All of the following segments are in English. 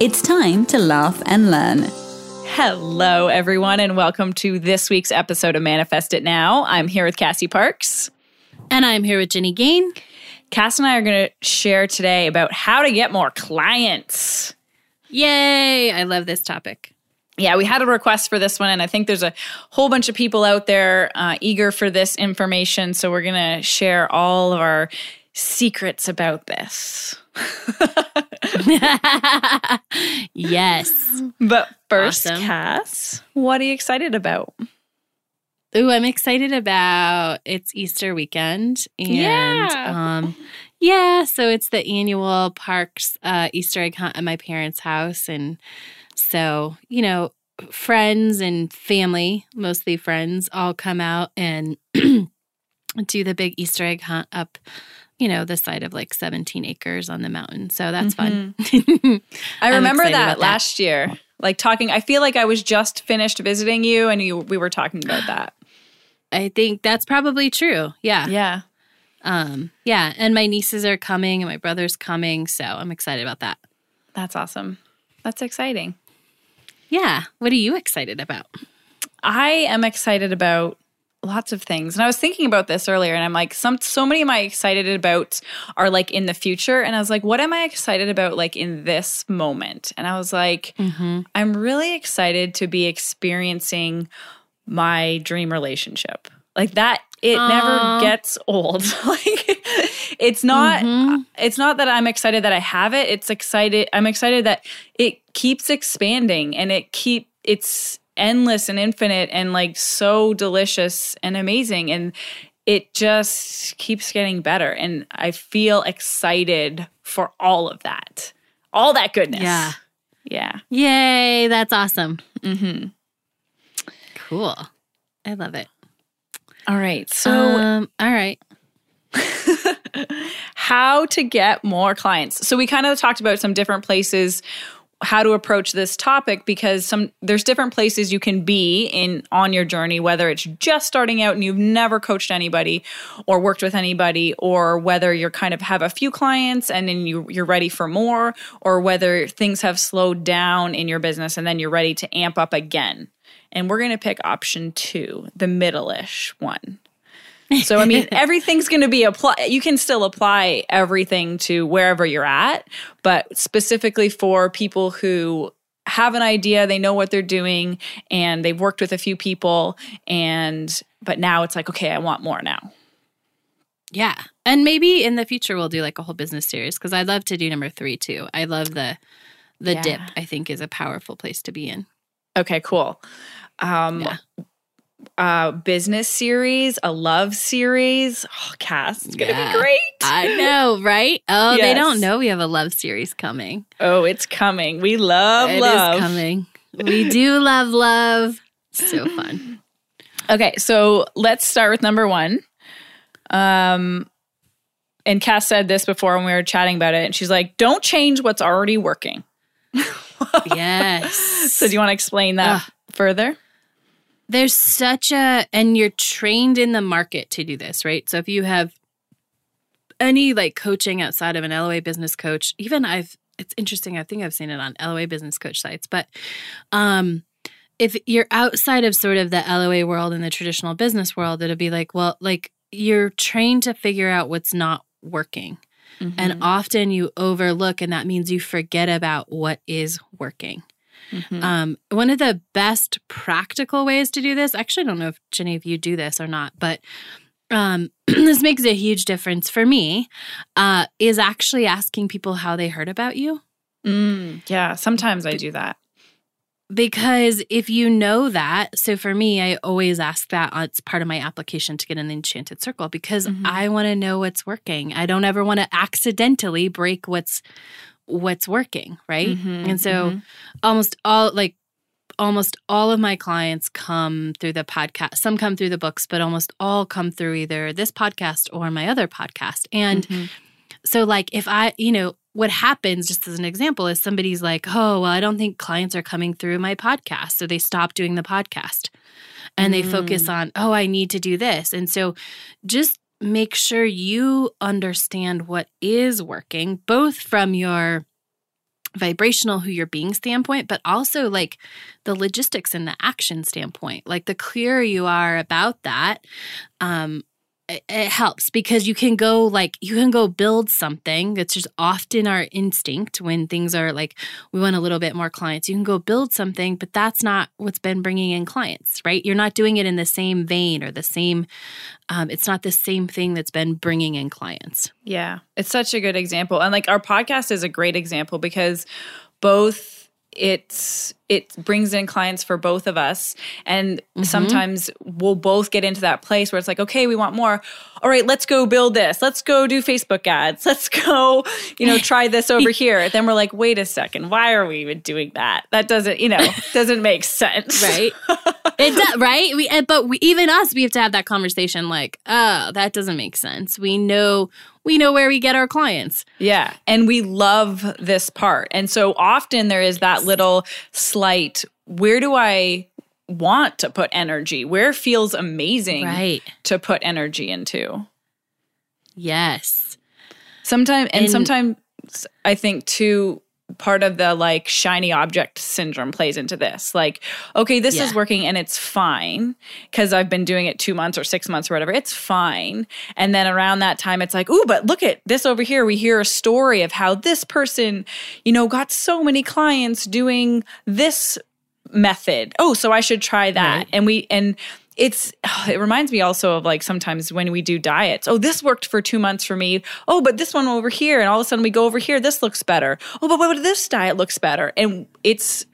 It's time to laugh and learn. Hello, everyone, and welcome to this week's episode of Manifest It Now. I'm here with Cassie Parks. And I'm here with Ginny Gain. Cass and I are going to share today about how to get more clients. Yay! I love this topic. Yeah, we had a request for this one, and I think there's a whole bunch of people out there uh, eager for this information. So we're going to share all of our secrets about this. yes. But first, Awesome. Cass, what are you excited about? Ooh, I'm excited about it's Easter weekend. And Yeah. um yeah, so it's the annual parks uh Easter egg hunt at my parents' house. And so, you know, friends and family, mostly friends, all come out and do the big Easter egg hunt up, you know, the side of like 17 acres on the mountain. So that's fun. I remember that that. last year. Like talking, I feel like I was just finished visiting you, and you we were talking about that. I think that's probably true. Yeah. Yeah. Um, yeah. And my nieces are coming and my brother's coming. So I'm excited about that. That's awesome. That's exciting. Yeah. What are you excited about? I am excited about lots of things. And I was thinking about this earlier and I'm like some so many am I excited about are like in the future and I was like what am I excited about like in this moment? And I was like Mm-hmm. I'm really excited to be experiencing my dream relationship. Like that it Aw. never gets old. like it's not Mhm. it's not that I'm excited that I have it. It's excited I'm excited that it keeps expanding and it keep it's endless and infinite and like so delicious and amazing and it just keeps getting better and I feel excited for all of that. All that goodness. Yeah. Yeah. Yay. That's awesome. Mm-hmm. Cool. I love it. All right. So um, all right. how to get more clients. So we kind of talked about some different places how to approach this topic because some there's different places you can be in on your journey whether it's just starting out and you've never coached anybody or worked with anybody or whether you're kind of have a few clients and then you you're ready for more or whether things have slowed down in your business and then you're ready to amp up again. And we're going to pick option 2, the middle-ish one. So I mean, everything's going to be apply. You can still apply everything to wherever you're at, but specifically for people who have an idea, they know what they're doing, and they've worked with a few people, and but now it's like, okay, I want more now. Yeah. And maybe in the future we'll do like a whole business series because I'd love to do number three too. I love the the Yeah. dip, I think is a powerful place to be in. Okay, cool. Um, Yeah. Uh, business series, a love series. Oh, Cass, it's gonna Yeah. be great. I know, right? Oh, they don't know we have a love series coming. oh, it's coming. We love It is love. coming. We do love love. So fun. Okay, so let's start with number one. Um, and Cass said this before when we were chatting about it, and she's like, "Don't change what's already working." Yes. So, do you want to explain that Ugh. further? There's such a, and you're trained in the market to do this, right? So if you have any like coaching outside of an LOA business coach, even I've, it's interesting. I think I've seen it on LOA business coach sites, but um, if you're outside of sort of the LOA world and the traditional business world, it'll be like, well, like you're trained to figure out what's not working. And often you overlook, and that means you forget about what is working. Mhm. Um, one of the best practical ways to do this, actually, I don't know if Jenny, if you do this or not, but um, this makes a huge difference for me, uh, is actually asking people how they heard about you. Mm, yeah, sometimes I do that. Because if you know that, so for me, I always ask that. It's part of my application to get in the enchanted circle because Mhm. I want to know what's working. I don't ever want to accidentally break what's what's working, right? Mhm, and so mhm. almost all like almost all of my clients come through the podcast. Some come through the books, but almost all come through either this podcast or my other podcast. And Mhm. so like if I, you know, what happens just as an example is somebody's like, "Oh, well, I don't think clients are coming through my podcast." So they stop doing the podcast. And they focus on, "Oh, I need to do this." And so just make sure you understand what is working both from your vibrational who you're being standpoint but also like the logistics and the action standpoint. Like the clearer you are about that um it, helps because you can go like you can go build something. That's just often our instinct when things are like we want a little bit more clients. You can go build something but that's not what's been bringing in clients right? You're not doing it in the same vein or the same um, it's not the same thing that's been bringing in clients. Yeah, it's such a good example. And like our podcast is a great example because both it's it brings in clients for both of us. And mm-hmm. sometimes we'll both get into that place where it's like okay we want more. All right let's go build this. Let's go do facebook ads. Let's go you know try this over here. Then we're like wait a second why are we even doing that? That doesn't you know doesn't make sense. Right. It does right? We but we, even us we have to have that conversation like oh that doesn't make sense. We know we know where we get our clients Yeah. And we love this part. And so often there is that little slight where do I want to put energy? Where feels amazing right to put energy into? yes Sometimes, and, And- sometimes I think too, part of the like shiny object syndrome plays into this. Like, okay, this is working and it's fine because I've been doing it two months or six months or whatever. It's fine. And then around that time, it's like, ooh, but look at this over here. We hear a story of how this person, you know, got so many clients doing this method. Oh, so I should try that. Right. And we, and it's it reminds me also of like sometimes when we do diets. Oh this worked for two months for me. Oh but this one over here and all of a sudden we go over here this looks better. Oh but what this diet looks better? And it's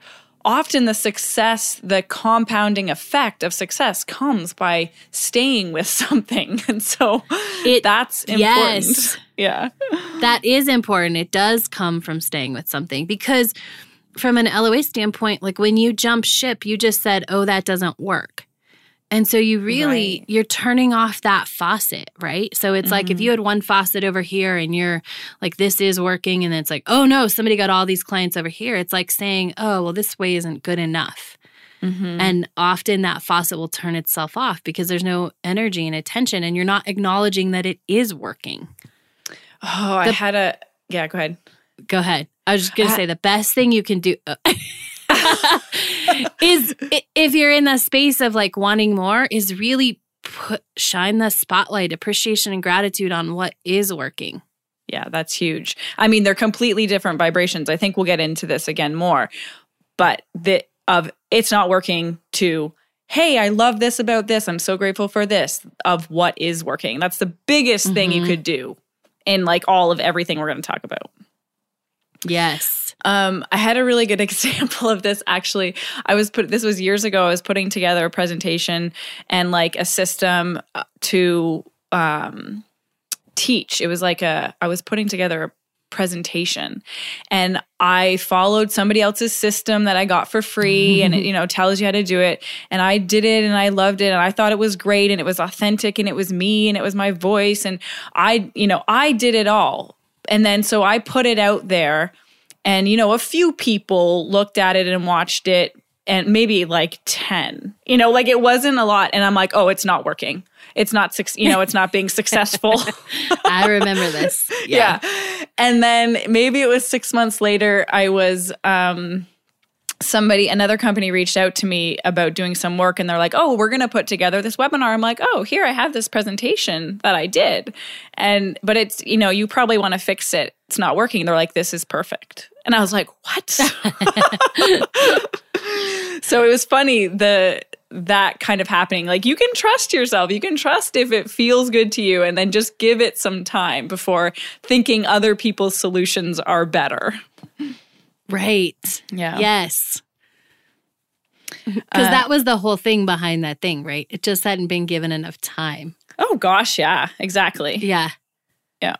often the success the compounding effect of success comes by staying with something. And so It- that's important. Yes. yeah. That is important. It does come from staying with something because, from an LOA standpoint, like when you jump ship, you just said, "Oh, that doesn't work," and so you really Right. you're turning off that faucet, right? So it's like if you had one faucet over here and you're like, "This is working," and then it's like, "Oh no, somebody got all these clients over here." It's like saying, "Oh, well, this way isn't good enough." And often that faucet will turn itself off because there's no energy and attention, and you're not acknowledging that it is working. oh i had a yeah go ahead Go ahead. I was just going to say the best thing you can do uh, is if you're in the space of like wanting more, is really put shine the spotlight, appreciation, and gratitude on what is working. Yeah, that's huge. I mean, they're completely different vibrations. I think we'll get into this again more. But the of it's not working to hey, I love this about this. I'm so grateful for this of what is working. That's the biggest thing you Mhm. could do in like all of everything we're going to talk about. Yes. Um, I had a really good example of this actually. I was put this was years ago. I was putting together a presentation and like a system uh, to um, teach. It was like a I was putting together a presentation and I followed somebody else's system that I got for free and it you know tells you how to do it and I did it and I loved it and I thought it was great and it was authentic and it was me and it was my voice and I you know I did it all and then so I put it out there and you know a few people looked at it and watched it and maybe like 10 you know like it wasn't a lot and i'm like oh it's not working it's not suc- you know it's not being successful I remember this. yeah. and then maybe it was 6 months later i was um somebody another company reached out to me about doing some work and they're like oh we're going to put together this webinar. I'm like oh here i have this presentation that i did. And but it's you know you probably want to fix it. It's not working. They're like this is perfect. And i was like what? So it was funny the that kind of happening. Like you can trust yourself. You can trust if it feels good to you and then just give it some time before thinking other people's solutions are better Right. yeah Yes. Because Uh, that was the whole thing behind that thing, right? It just hadn't been given enough time. oh gosh yeah exactly Yeah. Yeah.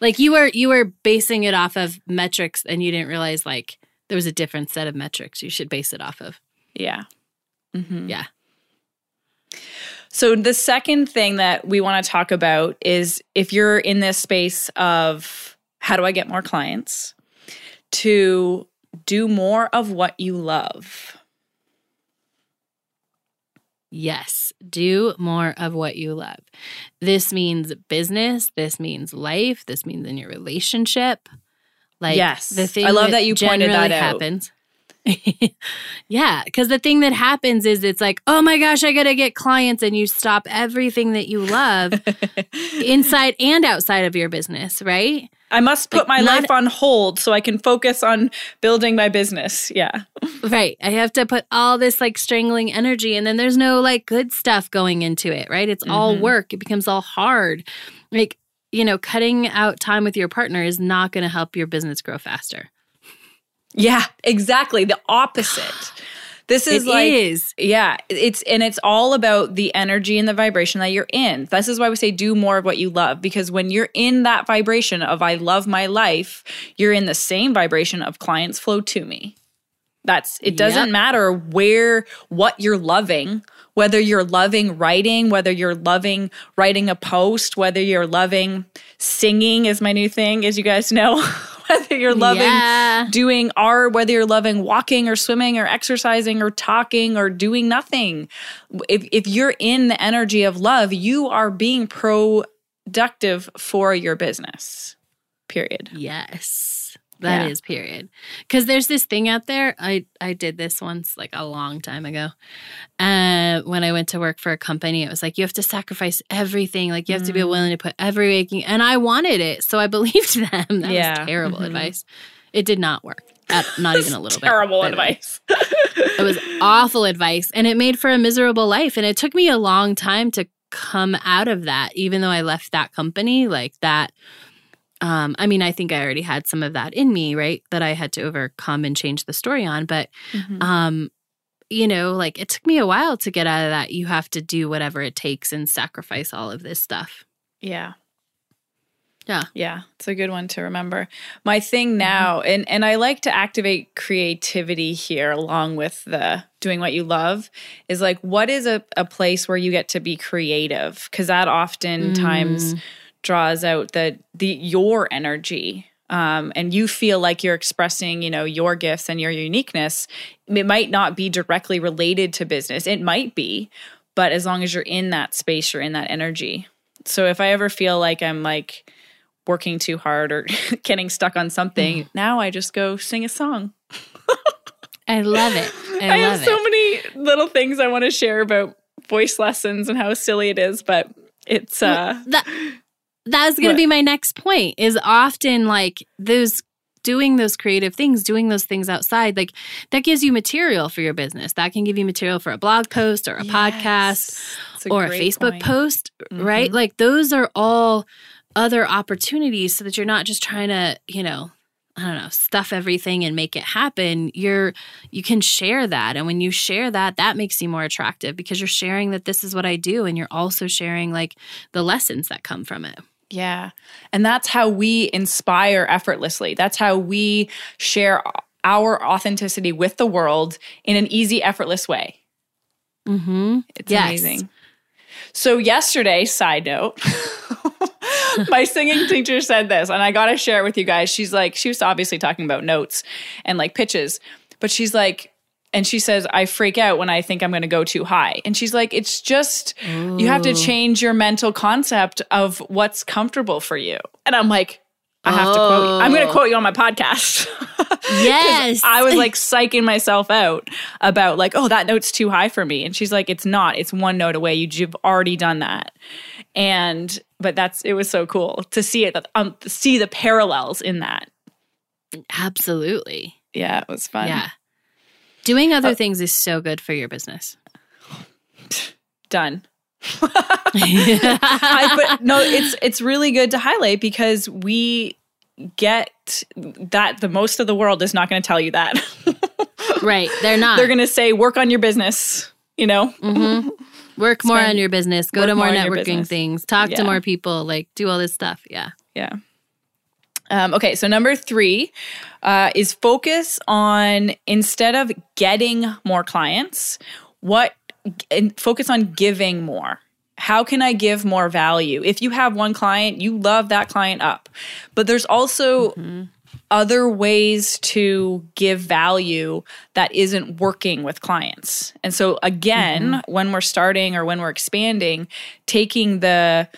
Like you were you were basing it off of metrics and you didn't realize like there was a different set of metrics you should base it off of. Yeah. Mm-hmm. Yeah. So, the second thing that we want to talk about is if you're in this space of how do I get more clients, to do more of what you love. Yes, do more of what you love. This means business, this means life, this means in your relationship. Like Yes. the thing I love that you pointed that out. happens. yeah, because the thing that happens is it's like, oh my gosh, I gotta get clients, and you stop everything that you love inside and outside of your business, right? I must put Like, my life on hold so I can focus on building my business. Yeah. Right. I have to put all this like strangling energy and then there's no like good stuff going into it, right? It's all Mhm. work. It becomes all hard. Like, you know, cutting out time with your partner is not going to help your business grow faster. Yeah, exactly. The opposite. This is It like is. Yeah, it's and it's all about the energy and the vibration that you're in. This is why we say do more of what you love because when you're in that vibration of I love my life, you're in the same vibration of clients flow to me. That's it doesn't Yep. matter where what you're loving, whether you're loving writing, whether you're loving writing a post, whether you're loving singing is my new thing as you guys know. whether you're loving Yeah. doing art, whether you're loving walking or swimming or exercising or talking or doing nothing. If, if you're in the energy of love, you are being productive for your business, period. Yes. That is Yeah. period. Cuz there's this thing out there. I I did this once like a long time ago. Uh when I went to work for a company, it was like you have to sacrifice everything. Like you have to be Mm. willing to put every waking and I wanted it. So I believed them. That Yeah. was terrible Mhm. advice. It did not work. At, not even a little bit. Terrible the way. advice. It was awful advice and it made for a miserable life. And it took me a long time to come out of that, even though I left that company like that. Um, I mean, I think I already had some of that in me, right? That I had to overcome and change the story on. But Mhm. um, you know, like it took me a while to get out of that. You have to do whatever it takes and sacrifice all of this stuff. Yeah. Yeah. Yeah, it's a good one to remember. My thing now, and and I like to activate creativity here along with the doing what you love is like what is a, a place where you get to be creative? Because that oftentimes draws out the the your energy. Um, and you feel like you're expressing, you know, your gifts and your uniqueness. It might not be directly related to business. It might be, but as long as you're in that space, you're in that energy. So if I ever feel like I'm like working too hard or getting stuck on something, now I just go sing a song. I love it. I, I, love have so it. many little things I want to share about voice lessons and how silly it is, but it's uh that that's going to be my next point is often like those doing those creative things doing those things outside like that gives you material for your business. That can give you material for a blog post or a podcast yes, it's or a facebook point. post right? Mhm. like those are all other opportunities so that you're not just trying to you know i don't know stuff everything and make it happen. You're you can share that and when you share that that makes you more attractive because you're sharing that this is what i do and you're also sharing like the lessons that come from it Yeah. And that's how we inspire effortlessly. That's how we share our authenticity with the world in an easy, effortless way. mm-hmm It's Yes. amazing. So, yesterday, side note, my singing teacher said this, and I got to share it with you guys. She's like, she was obviously talking about notes and like pitches, but she's like, and she says, I freak out when I think I'm going to go too high. And she's like, it's just, you have to change your mental concept of what's comfortable for you. And I'm like, I have to quote you. I'm going to Oh. quote you on my podcast Yes. I was like psyching myself out about like, oh, that note's too high for me. And she's like, it's not. It's one note away. You- You've already done that. And but that's it was so cool to see it um see the parallels in that. Absolutely. Yeah, it was fun. Yeah. Doing other Uh, things is so good for your business. Done. I, but no, it's it's really good to highlight because we get that the most of the world is not going to tell you that. right. They're not. They're going to say work on your business, you know. hmm Work more Spend- on your business. Go to more more networking things. Talk Yeah. to more people. Like do all this stuff. Yeah. Yeah. Um, okay, so number three uh, is focus on instead of getting more clients, what and focus on giving more. How can I give more value? If you have one client, you love that client up, but there's also mm-hmm. other ways to give value that isn't working with clients. And so, again, mm-hmm. when we're starting or when we're expanding, taking the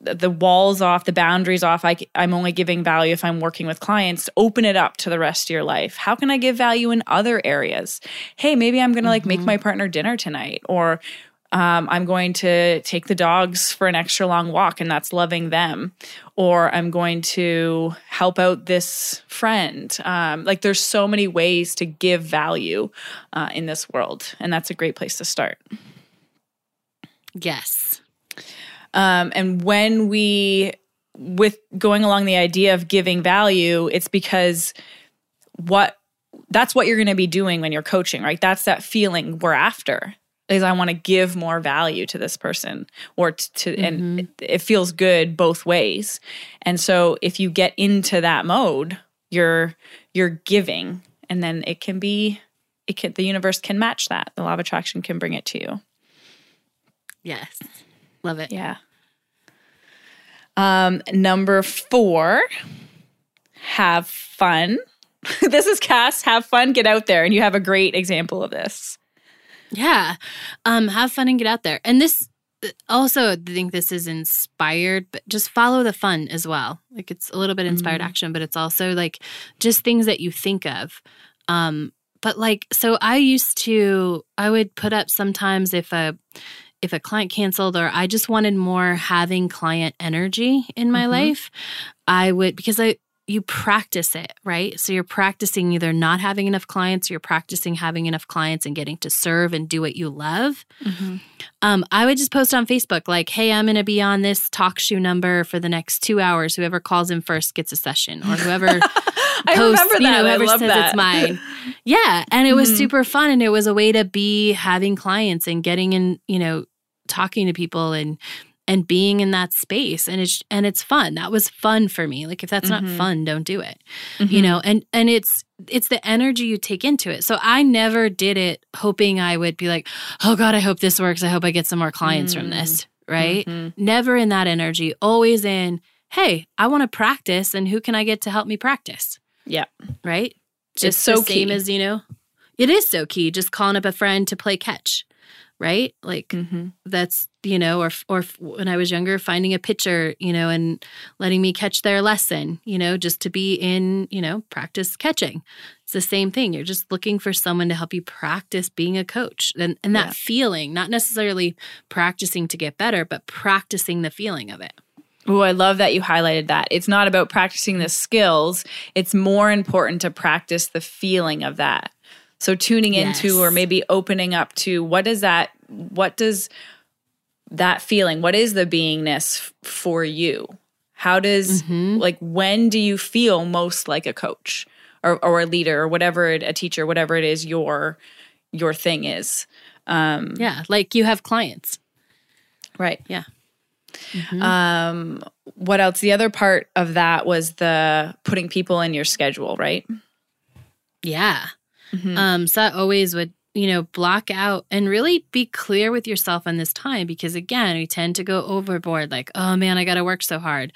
the walls off, the boundaries off. I, I'm only giving value if I'm working with clients. Open it up to the rest of your life. How can I give value in other areas? Hey, maybe I'm going to like mm-hmm. make my partner dinner tonight, or um, I'm going to take the dogs for an extra long walk, and that's loving them. Or I'm going to help out this friend. Um, like, there's so many ways to give value uh, in this world, and that's a great place to start. Yes. Um, and when we, with going along the idea of giving value, it's because what that's what you're going to be doing when you're coaching, right? That's that feeling we're after is I want to give more value to this person or to, to mm-hmm. and it feels good both ways. And so if you get into that mode, you're you're giving and then it can be it can the universe can match that. The law of attraction can bring it to you. Yes. Love it. Yeah. Um, number four, have fun. this is Cass. Have fun, get out there. And you have a great example of this. Yeah. Um, have fun and get out there. And this also I think this is inspired, but just follow the fun as well. Like it's a little bit inspired mm-hmm. action, but it's also like just things that you think of. Um, but like so I used to I would put up sometimes if a if a client canceled or I just wanted more having client energy in my mm-hmm. life, I would because I you practice it, right? So you're practicing either not having enough clients, or you're practicing having enough clients and getting to serve and do what you love. Mm-hmm. Um, I would just post on Facebook like, "Hey, I'm going to be on this TalkShoe number for the next two hours. Whoever calls in first gets a session, or whoever I posts, remember that. You know, whoever says that. it's mine. Yeah, and it was mm-hmm. super fun, and it was a way to be having clients and getting in, you know, talking to people and and being in that space and it's and it's fun that was fun for me like if that's mm-hmm. not fun don't do it mm-hmm. you know and and it's it's the energy you take into it so i never did it hoping i would be like oh god i hope this works i hope i get some more clients mm-hmm. from this mm. right mm-hmm. never in that energy always in hey i want to practice and who can i get to help me practice yeah right just it's so the same key. as you know it is so key just calling up a friend to play catch right? Like mm-hmm. that's you know, or or when I was younger, finding a pitcher, you know, and letting me catch their lesson, you know, just to be in, you know, practice catching. It's the same thing. You're just looking for someone to help you practice being a coach, and and that yeah. feeling, not necessarily practicing to get better, but practicing the feeling of it. Oh, I love that you highlighted that. It's not about practicing the skills. It's more important to practice the feeling of that. So tuning yes. into or maybe opening up to what is that what does that feeling what is the beingness for you? How does mm-hmm. like when do you feel most like a coach or or a leader or whatever a teacher whatever it is your your thing is. Um Yeah, like you have clients. Right. Yeah. Mm-hmm. Um, what else? The other part of that was the putting people in your schedule, right? Yeah. Mm-hmm. Um, so that always would, you know, block out and really be clear with yourself on this time because again, we tend to go overboard like, oh man, I got to work so hard,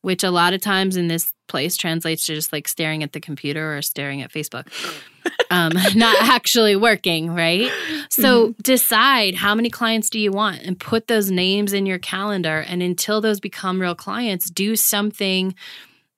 which a lot of times in this place translates to just like staring at the computer or staring at Facebook. um, not actually working, right? So mm-hmm. decide how many clients do you want and put those names in your calendar. And until those become real clients, do something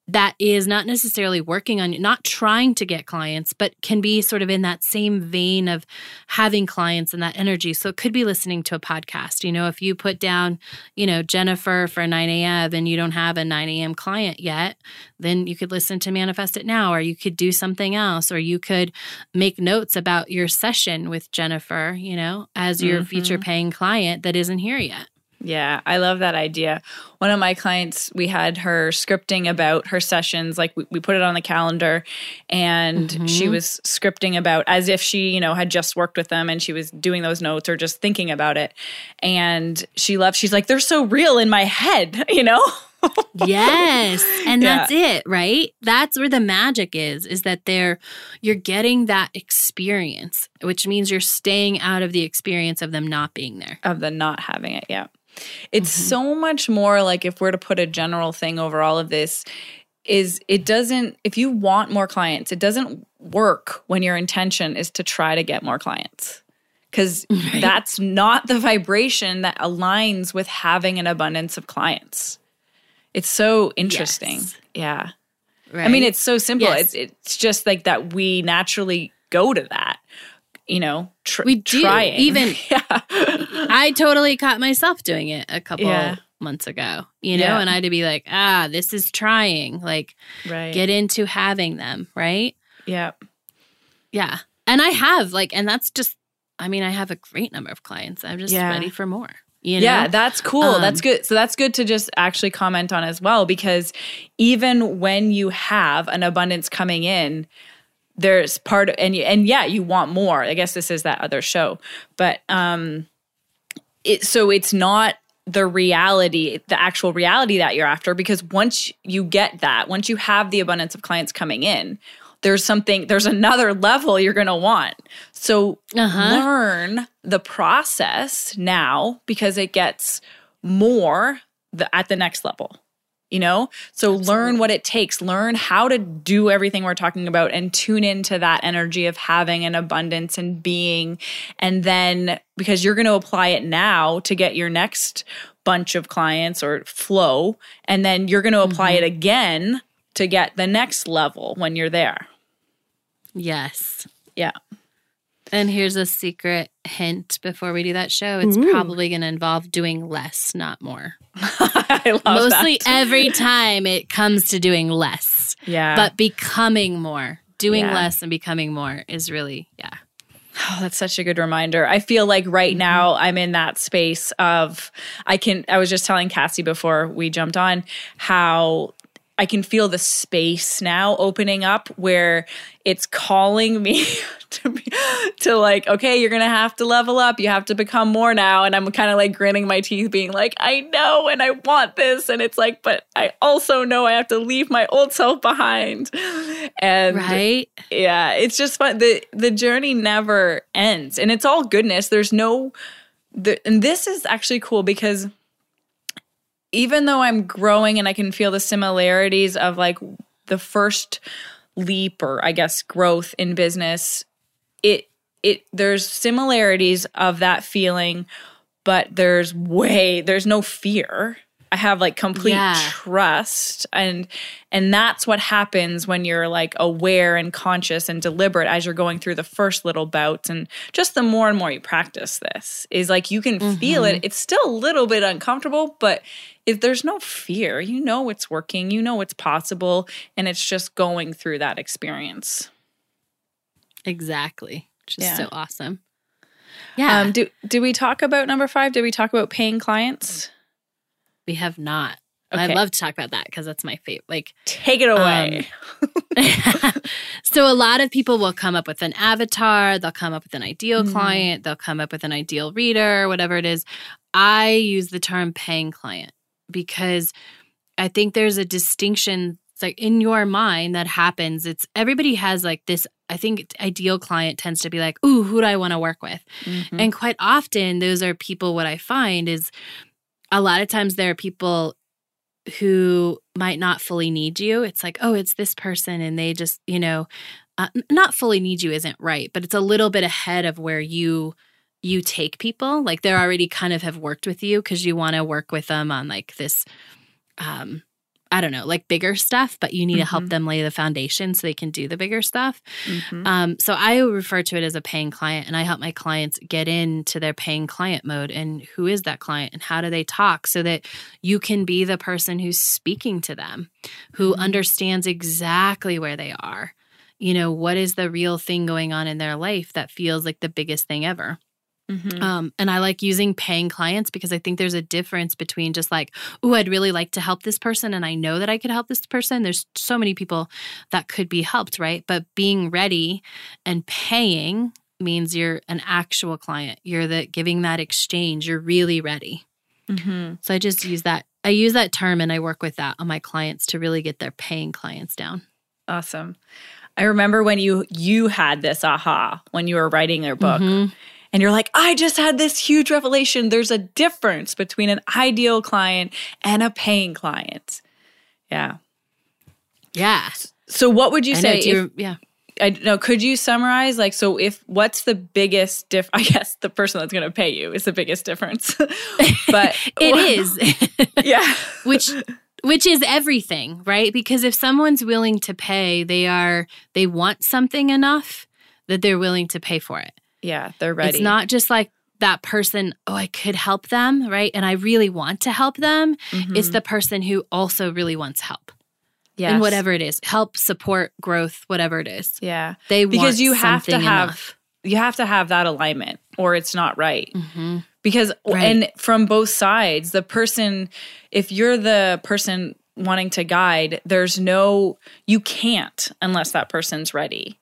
that is not necessarily working on not trying to get clients but can be sort of in that same vein of having clients and that energy. So it could be listening to a podcast. You know if you put down you know jennifer for 9 a.m and you don't have a 9 a.m client yet then you could listen to manifest it now or you could do something else or you could make notes about your session with jennifer you know as your mm-hmm. future paying client that isn't here yet yeah, I love that idea. One of my clients, we had her scripting about her sessions. Like we, we put it on the calendar and mm-hmm. she was scripting about as if she, you know, had just worked with them and she was doing those notes or just thinking about it. And she loved, she's like, they're so real in my head, you know? yes. And Yeah. that's it, right? That's where the magic is, is that they're you're getting that experience, which means you're staying out of the experience of them not being there. of the not having it. Yeah. It's Mm-hmm. so much more like if we're to put a general thing over all of this, is it doesn't, if you want more clients, it doesn't work when your intention is to try to get more clients. Because that's not the vibration that aligns with having an abundance of clients. It's so interesting. Yes. Yeah. Right. I mean, it's so simple. Yes. It's it's just like that we naturally go to that. You know, tr- We do, trying. even- yeah. I totally caught myself doing it a couple Yeah. months ago, you know, Yeah. and I had to be like, ah, this is trying. Like, right. get into having them, right? yeah. Yeah. And I have, like, and that's just, I mean, I have a great number of clients. I'm just ready for more. You know? Yeah, that's cool. Um, that's good. So that's good to just actually comment on as well because even when you have an abundance coming in, there's part and you, and yeah, you want more. I guess this is that other show. But um it so it's not the reality, the actual reality that you're after because once you get that, once you have the abundance of clients coming in, there's something there's another level you're going to want. So Uh-huh. learn the process now because it gets more the, at the next level you know? So learn what it takes. Learn how to do everything we're talking about and tune into that energy of having an abundance and being. And then because you're going to apply it now to get your next bunch of clients or flow and then you're going to apply it mm-hmm. again to get the next level when you're there. Yes. yeah And here's a secret hint before we do that show. It's probably going to involve doing less, not more. i love Mostly that. every time it comes to doing less, yeah but becoming more. Doing Yeah. less and becoming more is really, yeah. Oh, that's such a good reminder. I feel like right mm-hmm. now I'm in that space of I can I was just telling Cassie before we jumped on how I can feel the space now opening up where it's calling me to be to like, okay, you're gonna have to level up. You have to become more now. And I'm kind of like grinning my teeth, being like, I know and I want this. And it's like, but I also know I have to leave my old self behind. And Right? yeah it's just fun the the journey never ends and it's all goodness there's no the, and this is actually cool because even though i'm growing and i can feel the similarities of like the first leap or i guess growth in business it it there's similarities of that feeling but there's way there's no fear i have like complete Yeah. trust and and that's what happens when you're like aware and conscious and deliberate as you're going through the first little bouts and just the more and more you practice this is like you can feel it it's still a little bit uncomfortable but if there's no fear you know it's working you know it's possible and it's just going through that experience Exactly. Which is Yeah. so awesome. Yeah. um do do we talk about number five did we talk about paying clients we have not. Okay. I'd love to talk about that because that's my favorite. Like, take it away so a lot of people will come up with an avatar, they'll come up with an ideal Mhm. client, they'll come up with an ideal reader, whatever it is. I use the term paying client because I think there's a distinction it's like in your mind that happens. It's everybody has like this I think ideal client tends to be like, "Ooh, who do I want to work with?" Mhm. And quite often, those are people, what I find is a lot of times there are people who might not fully need you. It's like, oh, it's this person, and they just, you know, uh, not fully need you isn't right, but it's a little bit ahead of where you you take people like they're already kind of have worked with you because you want to work with them on like this um i don't know like bigger stuff but you need to help Mhm. them lay the foundation so they can do the bigger stuff Mhm. um, so I refer to it as a paying client, and I help my clients get into their paying client mode. And who is that client, and how do they talk, so that you can be the person who's speaking to them, who Mhm. understands exactly where they are. You know, what is the real thing going on in their life that feels like the biggest thing ever? Mhm. Um, and I like using paying clients because I think there's a difference between just like, oh, I'd really like to help this person and I know that I could help this person. There's so many people that could be helped, right? But being ready and paying means you're an actual client. You're the giving that exchange. You're really ready. Mhm. So I just use that I use that term and I work with that on my clients to really get their paying clients down. Awesome. I remember when you you had this aha when you were writing your book. Mhm. And you're like, I just had this huge revelation. There's a difference between an ideal client and a paying client. Yeah. Yeah. So what would you I know, say? do if- you- yeah. I know. Could you summarize like so? If what's the biggest diff? I guess the person that's going to pay you is the biggest difference. but It is. yeah, which which is everything, right? Because if someone's willing to pay, they are they want something enough that they're willing to pay for it. Yeah. They're ready. It's not just like that person, oh, I could help them, right? And I really want to help them. It's Mhm. the person who also really wants help. Yes. And whatever it is help support growth whatever it is Yeah, they Because want you have to have- enough. you have to have that alignment, or it's not right. Mhm. because Right. and from both sides the person if you're the person wanting to guide there's no you can't unless that person's ready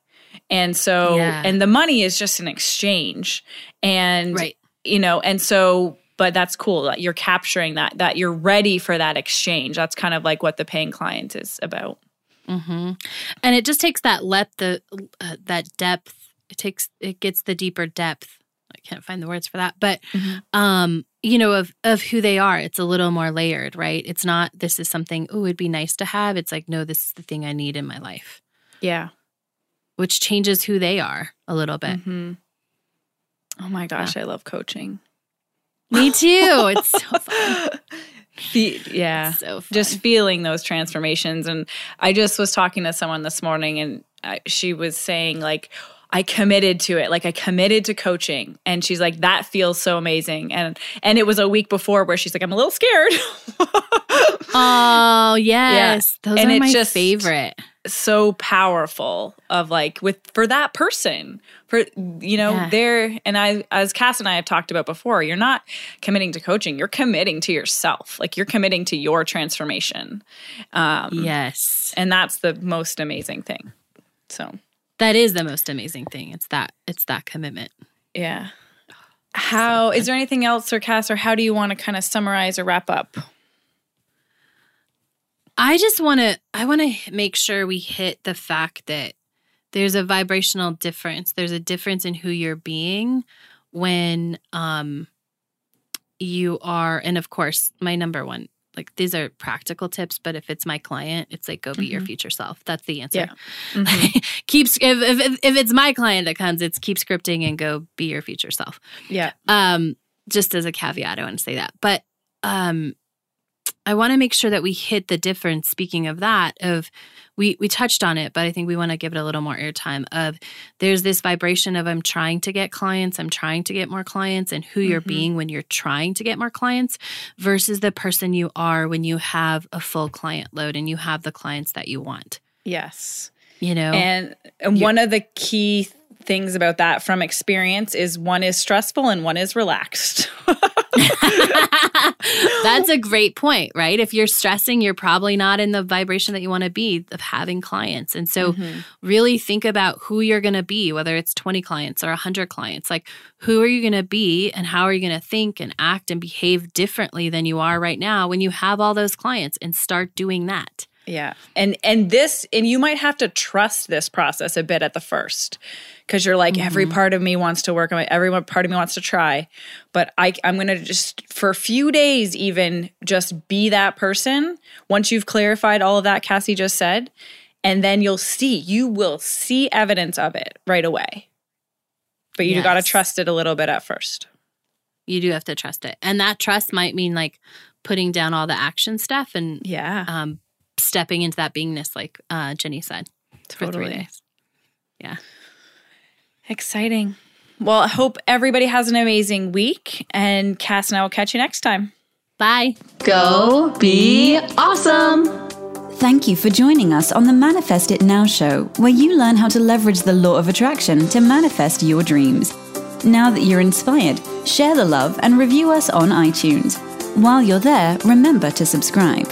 and so Yeah. and the money is just an exchange. And right. you know and so but that's cool that you're capturing that that you're ready for that exchange. That's kind of like what the paying client is about. Hmm and it just takes that lep the uh, that depth. It takes it gets the deeper depth. I can't find the words for that but Mhm. um you know of of who they are it's a little more layered right? It's not this is something oh it'd be nice to have. It's like no this is the thing i need in my life. Yeah which changes who they are a little bit. Mhm. oh my gosh i love coaching. Me too. It's so fun. Fe- yeah. It's so fun. just feeling those transformations. And i just was talking to someone this morning and I, she was saying like i committed to it. Like i committed to coaching. And she's like that feels so amazing. And and it was a week before where she's like i'm a little scared. Oh yes. Those And are it's my just- favorite. so powerful of like with for that person. For you know Yeah. there and i as cass and i have talked about before you're not committing to coaching. You're committing to yourself. Like you're committing to your transformation. Um yes. and that's the most amazing thing. So That is the most amazing thing. It's that it's that commitment. yeah how is there anything else or cass or how do you want to kind of summarize or wrap up I just want to I want to make sure we hit the fact that there's a vibrational difference. There's a difference in who you're being when um you are and of course, my number one like these are practical tips, but if it's my client, it's like go be your Mhm. future self. That's the answer. Yeah. Mhm. keep if, if if it's my client that comes, it's keep scripting and go be your future self. yeah um just as a caveat i want to say that but um i want to make sure that we hit the difference speaking of that of we we touched on it but i think we want to give it a little more airtime of there's this vibration of i'm trying to get clients i'm trying to get more clients and who you're Mhm. being when you're trying to get more clients versus the person you are when you have a full client load and you have the clients that you want. Yes. You know? And, and one of the key things about that from experience is one is stressful and one is relaxed. That's a great point, right? If you're stressing, you're probably not in the vibration that you want to be of having clients. And so, Mhm. really think about who you're going to be, whether it's 20 clients or 100 clients. Like, who are you going to be and how are you going to think and act and behave differently than you are right now when you have all those clients and start doing that? Yeah. And and this and you might have to trust this process a bit at the first because you're like every part of me wants to work on it, every part of me wants to try, but I I'm going to just for a few days even just be that person once you've clarified all of that Cassie just said and then you'll see you will see evidence of it right away. But you got to trust it a little bit at first. You do have to trust it. And that trust might mean like putting down all the action stuff and Yeah. um, stepping into that beingness, like uh, Jenny said, for three days days. Exciting. Well, I hope everybody has an amazing week and Cass and I will catch you next time. Bye. Go be awesome. Thank you for joining us on the Manifest It Now show, where you learn how to leverage the law of attraction to manifest your dreams. Now that you're inspired, share the love and review us on iTunes. While you're there, remember to subscribe.